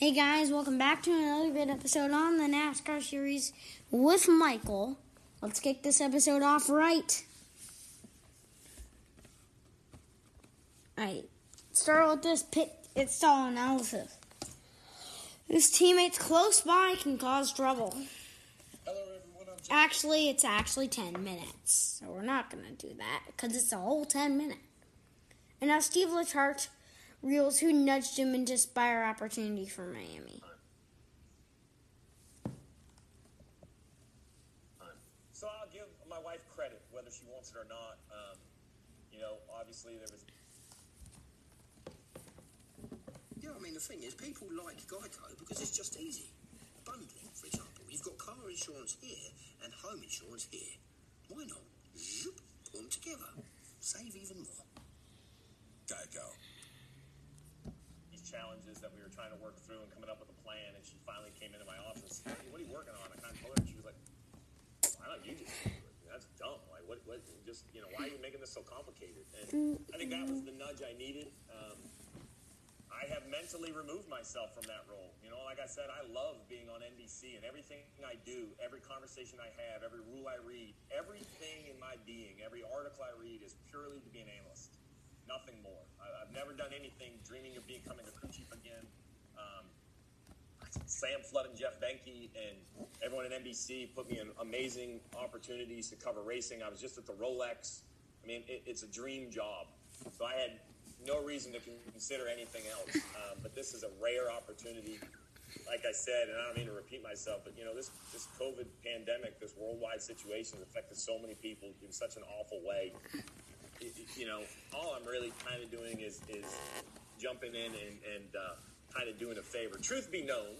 Hey guys, welcome back to another good episode on the NASCAR series with Michael. Let's kick this episode off right. Alright, start with this pit it stall analysis. This teammates close by can cause trouble. Actually, it's actually 10 minutes, so we're not going to do that because it's a whole 10 minutes. And now Steve Letarte reels who nudged him into Spire opportunity for Miami. So I'll give my wife credit, whether she wants it or not. Um, you know, obviously there was. Yeah, I mean, the thing is, people like Geico because it's just easy. Bundling, for example. You've got car insurance here and home insurance here. Why not? Zoop, put them together. Save even more. Geico. Challenges that we were trying to work through and coming up with a plan. And she finally came into my office. Hey, what are you working on? I kind of told her, she was like, "Why don't you just? That's dumb. Like, what? What? Just you know, why are you making this so complicated?" And I think that was the nudge I needed. Um, I have mentally removed myself from that role. You know, like I said, I love being on NBC and everything I do, every conversation I have, every rule I read, everything in my being, every article I read is purely to be an analyst nothing more. I, I've never done anything dreaming of becoming a crew chief again. Um, Sam Flood and Jeff Behnken and everyone at NBC put me in amazing opportunities to cover racing. I was just at the Rolex. I mean, it, it's a dream job. So I had no reason to consider anything else. Um, but this is a rare opportunity. Like I said, and I don't mean to repeat myself, but you know, this this COVID pandemic, this worldwide situation has affected so many people in such an awful way you know, all I'm really kind of doing is is jumping in and, and uh, kind of doing a favor. Truth be known,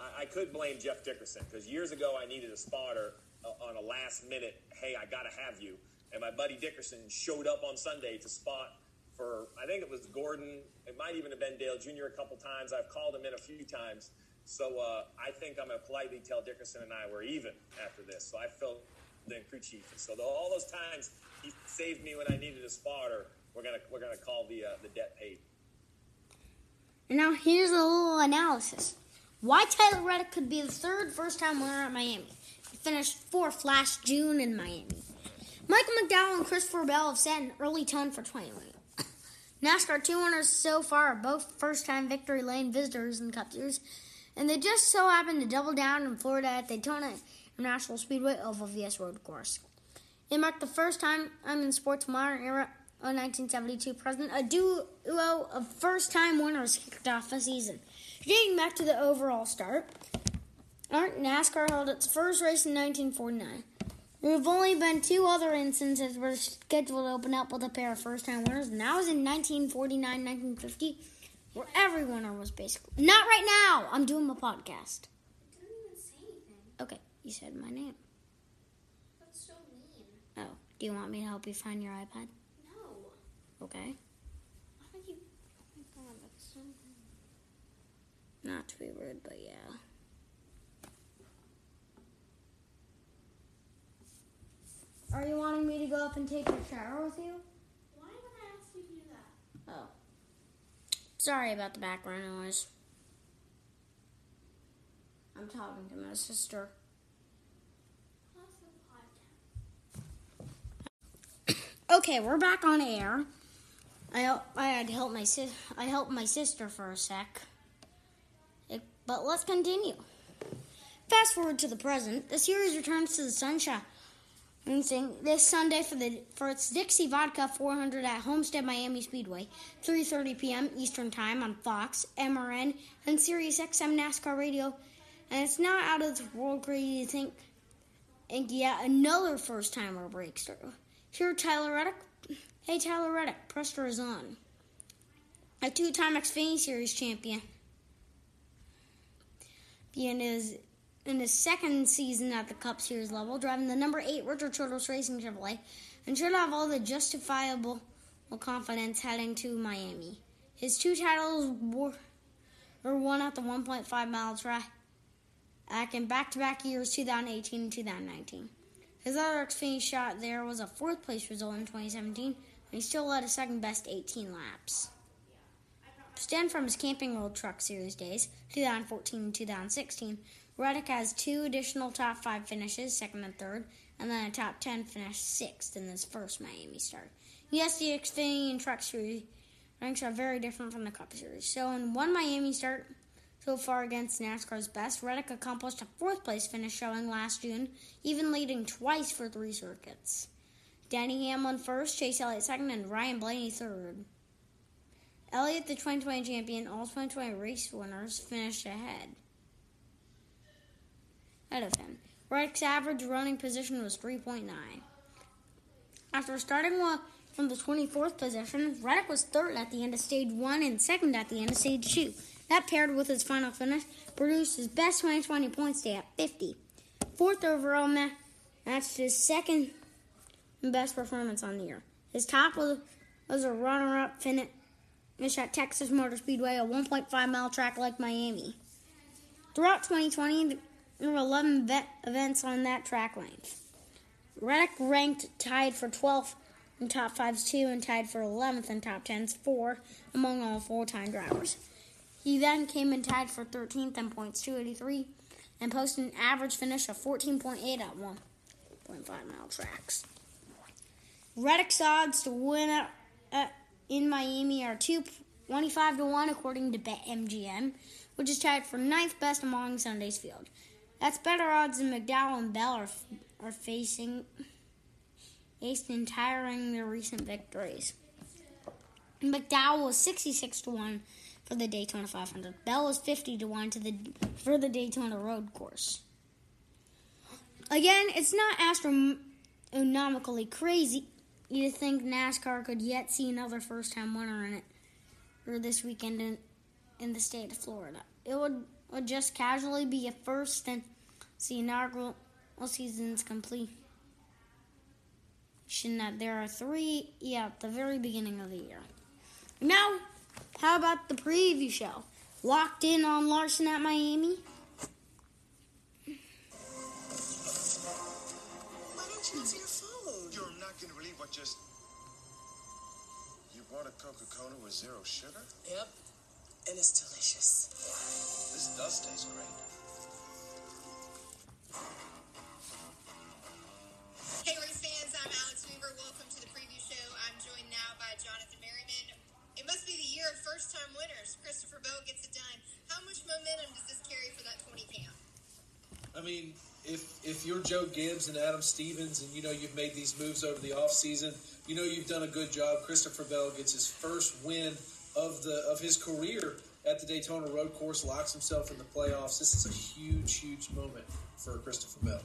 I, I could blame Jeff Dickerson because years ago I needed a spotter uh, on a last minute, hey, I got to have you. And my buddy Dickerson showed up on Sunday to spot for, I think it was Gordon. It might even have been Dale Jr. a couple times. I've called him in a few times. So uh, I think I'm going to politely tell Dickerson and I we're even after this. So I felt the crew chief. And So the, all those times he saved me when I needed a spotter, we're gonna we're gonna call the uh, the debt paid. And now here's a little analysis. Why Tyler Reddick could be the third first time winner at Miami. He finished fourth last June in Miami. Michael McDowell and Christopher Bell have set an early tone for 2020. NASCAR two winners so far are both first time victory lane visitors in Cup and they just so happened to double down in Florida at Daytona International Speedway Oval VS Road Course. It marked the first time I'm in sports modern era of 1972 present. A duo of first time winners kicked off the season. Getting back to the overall start, Art NASCAR held its first race in 1949. There have only been two other instances where scheduled to open up with a pair of first time winners, and that was in 1949 1950, where every winner was basically. Not right now! I'm doing my podcast. didn't even say anything. Okay, you said my name. That's so mean. Oh, do you want me to help you find your iPad? No. Okay. Why would you? Oh my god, that's so. Not to be rude, but yeah. Are you wanting me to go up and take your shower with you? Why would I ask you to do that? Oh. Sorry about the background noise. I'm talking to my sister. Pause the podcast. Okay, we're back on air. I I had to help my sis- I helped my sister for a sec. It- but let's continue. Fast forward to the present. The series returns to the sunshine this Sunday for the for its Dixie Vodka 400 at Homestead Miami Speedway, 3:30 p.m. Eastern Time on Fox, MRN, and Sirius XM NASCAR Radio. And it's not out of the world crazy to think. And yet another first timer breaks through. Here, Tyler Reddick. Hey, Tyler Reddick, pressure is on. A two-time Xfinity Series champion. In his in his second season at the Cup Series level, driving the number eight Richard Childress Racing Chevrolet, and should have all the justifiable confidence heading to Miami. His two titles were, won at the 1.5 mile track back in back-to-back years, 2018 and 2019. His other Xfinity shot there was a fourth place result in 2017, and he still led a second best 18 laps. Extend from his Camping World Truck Series days, 2014 and 2016, Reddick has two additional top five finishes, second and third, and then a top 10 finish sixth in his first Miami start. Yes, the Xfinity and Truck Series ranks are very different from the Cup Series. So, in one Miami start so far against NASCAR's best, Reddick accomplished a fourth place finish showing last June, even leading twice for three circuits. Danny Hamlin first, Chase Elliott second, and Ryan Blaney third. Elliott, the 2020 champion, all 2020 race winners, finished ahead. Ahead of him. Reddick's average running position was 3.9. After starting from the 24th position, Reddick was third at the end of stage one and second at the end of stage two. That paired with his final finish produced his best 2020 points day at 50. Fourth overall ma- matched his second best performance on the year. His top was, was a runner-up finish at Texas Motor Speedway, a 1.5 mile track like Miami. Throughout 2020, there were 11 vet- events on that track length. Reddick ranked tied for 12th in top 5's 2 and tied for 11th in top 10's 4 among all full-time drivers. He then came in tied for 13th in points 283 and posted an average finish of 14.8 at 1.5 mile tracks. Reddick's odds to win at, at, in Miami are 225 to 1 according to BetMGM, which is tied for ninth best among Sunday's field. That's better odds than McDowell and Bell are, are facing in tiring their recent victories. McDowell was 66 to 1 for the Daytona 500. Bell was 50 to 1 to the for the Daytona road course. Again, it's not astronomically crazy to think NASCAR could yet see another first-time winner in it or this weekend in, in the state of Florida. It would, would just casually be a first and the inaugural season's completion that there are three yeah at the very beginning of the year. Now, how about the preview show? Locked in on Larson at Miami? Why don't you answer your phone? You're not going to believe what just. You bought a Coca Cola with zero sugar? Yep. And it's delicious. This does taste great. First time winners. Christopher Bell gets it done. How much momentum does this carry for that 20 camp? I mean, if if you're Joe Gibbs and Adam Stevens, and you know you've made these moves over the offseason, you know you've done a good job. Christopher Bell gets his first win of the of his career at the Daytona Road Course, locks himself in the playoffs. This is a huge, huge moment for Christopher Bell.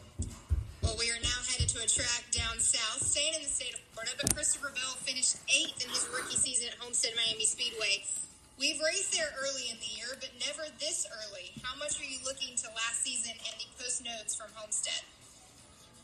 Well, we are now to a track down south, staying in the state of Florida, but Christopher Bell finished eighth in his rookie season at Homestead Miami Speedway. We've raced there early in the year, but never this early. How much are you looking to last season and the post notes from Homestead?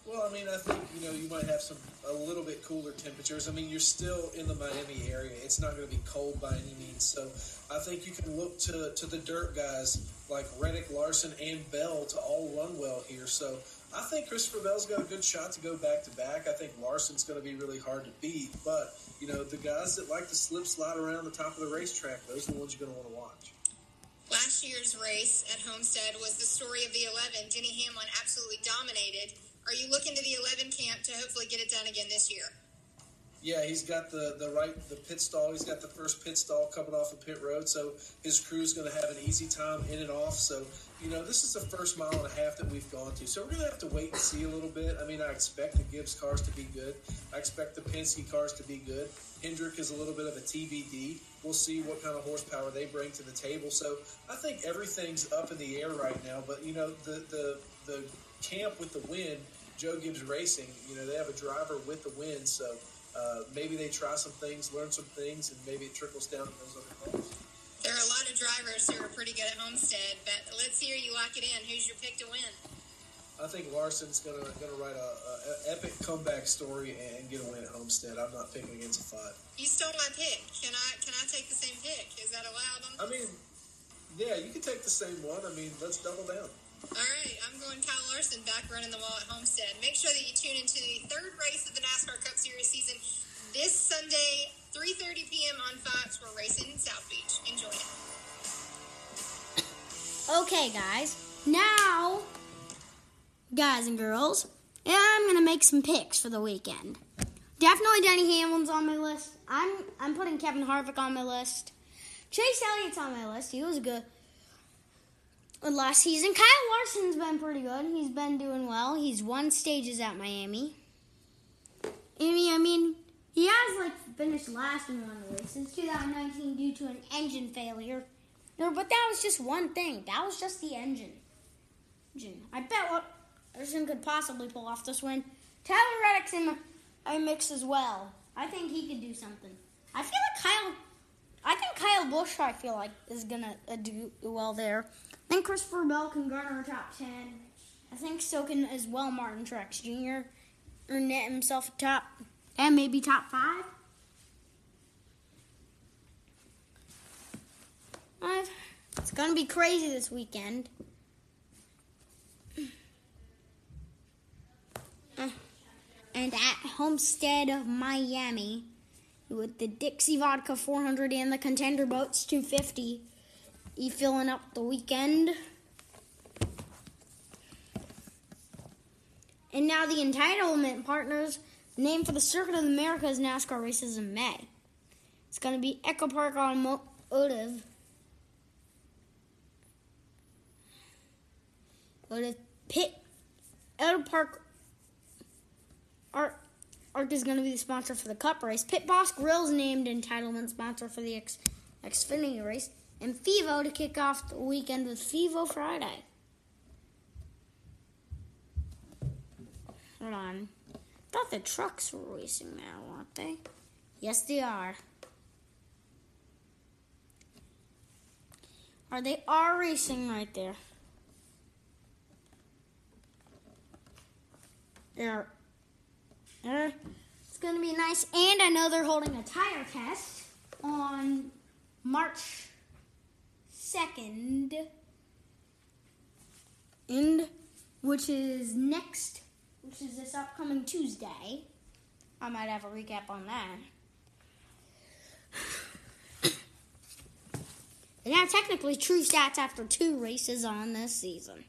Well, I mean, I think you know you might have some a little bit cooler temperatures. I mean, you're still in the Miami area; it's not going to be cold by any means. So, I think you can look to to the dirt guys like Reddick, Larson, and Bell to all run well here. So, I think Christopher Bell's got a good shot to go back to back. I think Larson's going to be really hard to beat, but you know the guys that like to slip slide around the top of the racetrack, those are the ones you're going to want to watch. Last year's race at Homestead was the story of the 11. Denny Hamlin absolutely dominated. Are you looking to the 11 camp to hopefully get it done again this year? Yeah, he's got the, the right the pit stall. He's got the first pit stall coming off of pit road, so his crew's going to have an easy time in and off. So you know, this is the first mile and a half that we've gone to, so we're going to have to wait and see a little bit. I mean, I expect the Gibbs cars to be good. I expect the Penske cars to be good. Hendrick is a little bit of a TBD. We'll see what kind of horsepower they bring to the table. So I think everything's up in the air right now. But you know, the the the camp with the win, Joe Gibbs Racing. You know, they have a driver with the win, so. Uh, maybe they try some things, learn some things, and maybe it trickles down to those other cars. There are a lot of drivers who are pretty good at Homestead, but let's hear you lock it in. Who's your pick to win? I think Larson's gonna gonna write a, a, a epic comeback story and get a win at Homestead. I'm not picking against a five. You stole my pick. Can I can I take the same pick? Is that allowed? On I mean, yeah, you can take the same one. I mean, let's double down. All right, I'm going Kyle Larson back running the wall at Homestead. Make sure that you tune into the third race of the NASCAR Cup Series season this Sunday 3:30 p.m. on Fox. We're racing in South Beach. Enjoy it. Okay, guys. Now, guys and girls, I'm gonna make some picks for the weekend. Definitely Denny Hamlin's on my list. I'm I'm putting Kevin Harvick on my list. Chase Elliott's on my list. He was good last season. Kyle Larson's been pretty good. He's been doing well. He's won stages at Miami. I mean, I mean, he has like finished last in one the races, 2019, due to an engine failure. No, but that was just one thing. That was just the engine. Engine. I bet what Larson could possibly pull off this win. Tyler Reddick's in I mix as well. I think he could do something. I feel like Kyle. I think Kyle Busch. I feel like is gonna do well there. I think Christopher Bell can garner a top ten. I think so can as well Martin Truex Jr. or net himself a top and maybe top five. It's gonna be crazy this weekend. Uh, and at Homestead of Miami, with the Dixie Vodka 400 and the Contender Boats 250, you filling up the weekend. And now the entitlement partners, name for the Circuit of the Americas NASCAR races in May. It's going to be EchoPark Automotive. Automotive Pit. EchoPark Art. Arc is going to be the sponsor for the Cup race. Pit Boss Grill's named entitlement sponsor for the X, Xfinity race. And FIVO to kick off the weekend with FIVO Friday. Hold on. I thought the trucks were racing now, weren't they? Yes, they are. Are they are racing right there? They're, they're, it's going to be nice. And I know they're holding a tire test on March 2nd. And which is next, which is this upcoming Tuesday. I might have a recap on that. And now technically true stats after two races on this season.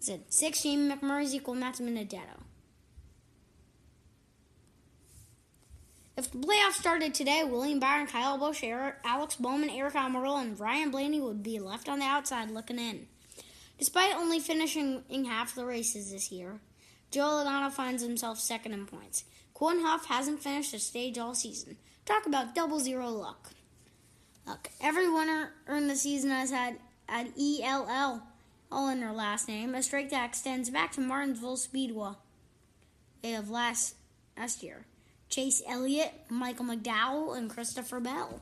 Said 16 McMurray's equal Matt DiBenedetto. If the playoffs started today, William Byron, Kyle Busch, Eric, Alex Bowman, Eric Almirola, and Ryan Blaney would be left on the outside looking in. Despite only finishing in half the races this year, Joe Logano finds himself second in points. Houff hasn't finished a stage all season. Talk about double zero luck. Look, every winner in the season has had an ELL all in their last name, a streak that extends back to Martinsville Speedway of last last year. Chase Elliott, Michael McDowell, and Christopher Bell.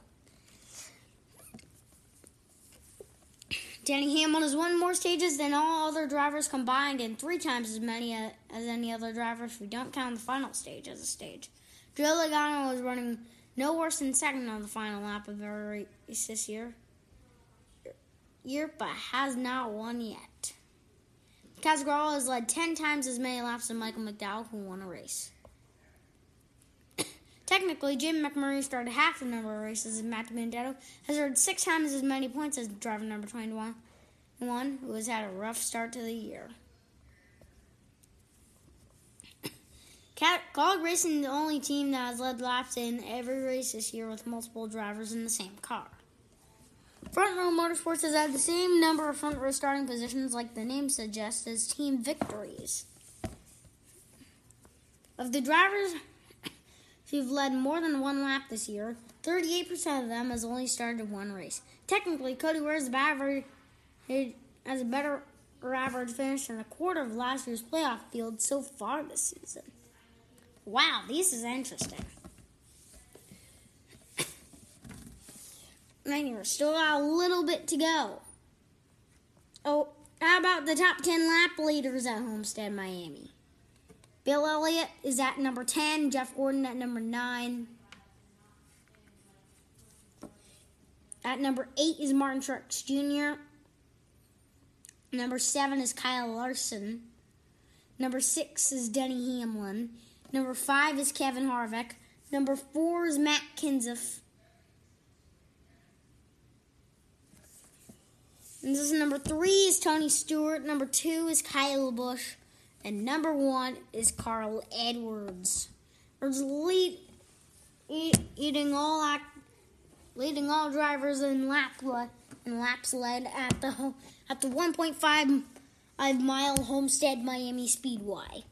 Danny Hamlin has won more stages than all other drivers combined and three times as many uh, as any other driver if we don't count the final stage as a stage. Joe Logano is running no worse than second on the final lap of every race this year, year but has not won yet. Kaz Grala has led 10 times as many laps as Michael McDowell, who won a race. Technically, Jim McMurray started half the number of races, and Matt DiBenedetto has earned six times as many points as driver number 21, one, who has had a rough start to the year. Kaulig Racing is the only team that has led laps in every race this year with multiple drivers in the same car. Front Row Motorsports has had the same number of front row starting positions, like the name suggests, as team victories. Of the drivers who've led more than one lap this year, 38% of them has only started one race. Technically, Cody Ware's the average has a better average finish than a quarter of last year's playoff field so far this season. Wow, this is interesting. Man, you're still got a little bit to go. Oh, how about the top 10 lap leaders at Homestead, Miami? Bill Elliott is at number 10, Jeff Gordon at number 9. At number 8 is Martin Truex Jr. Number 7 is Kyle Larson. Number 6 is Denny Hamlin. Number 5 is Kevin Harvick. Number four is Matt Kenseth. And this is number three is Tony Stewart. Number two is Kyle Busch. And number one is Carl Edwards. Lead, eat, eating all act, leading all drivers in lap in laps led at the at the 1.5 mile Homestead Miami Speedway.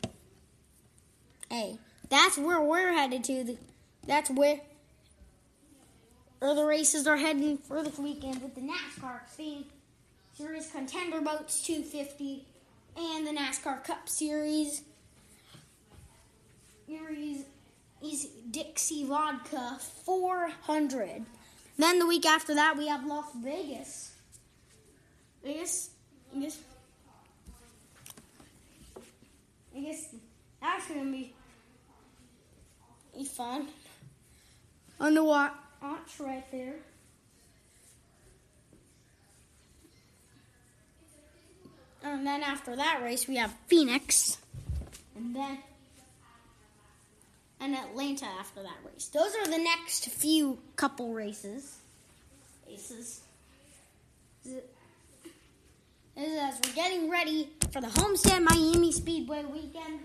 Hey, that's where we're headed to. That's where the races are heading for this weekend with the NASCAR Xfinity Series Contender Boats 250 and the NASCAR Cup Series Series is Dixie Vodka 400. Then the week after that, we have Las Vegas. Vegas, I guess, I guess that's gonna be, be fun. On the watch right there. And then after that race, we have Phoenix, and then and Atlanta after that race. Those are the next few couple races. Races. This is as we're getting ready for the Homestead Miami Speedway weekend.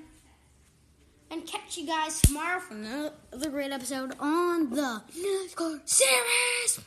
And catch you guys tomorrow for another great episode on the NASCAR Series.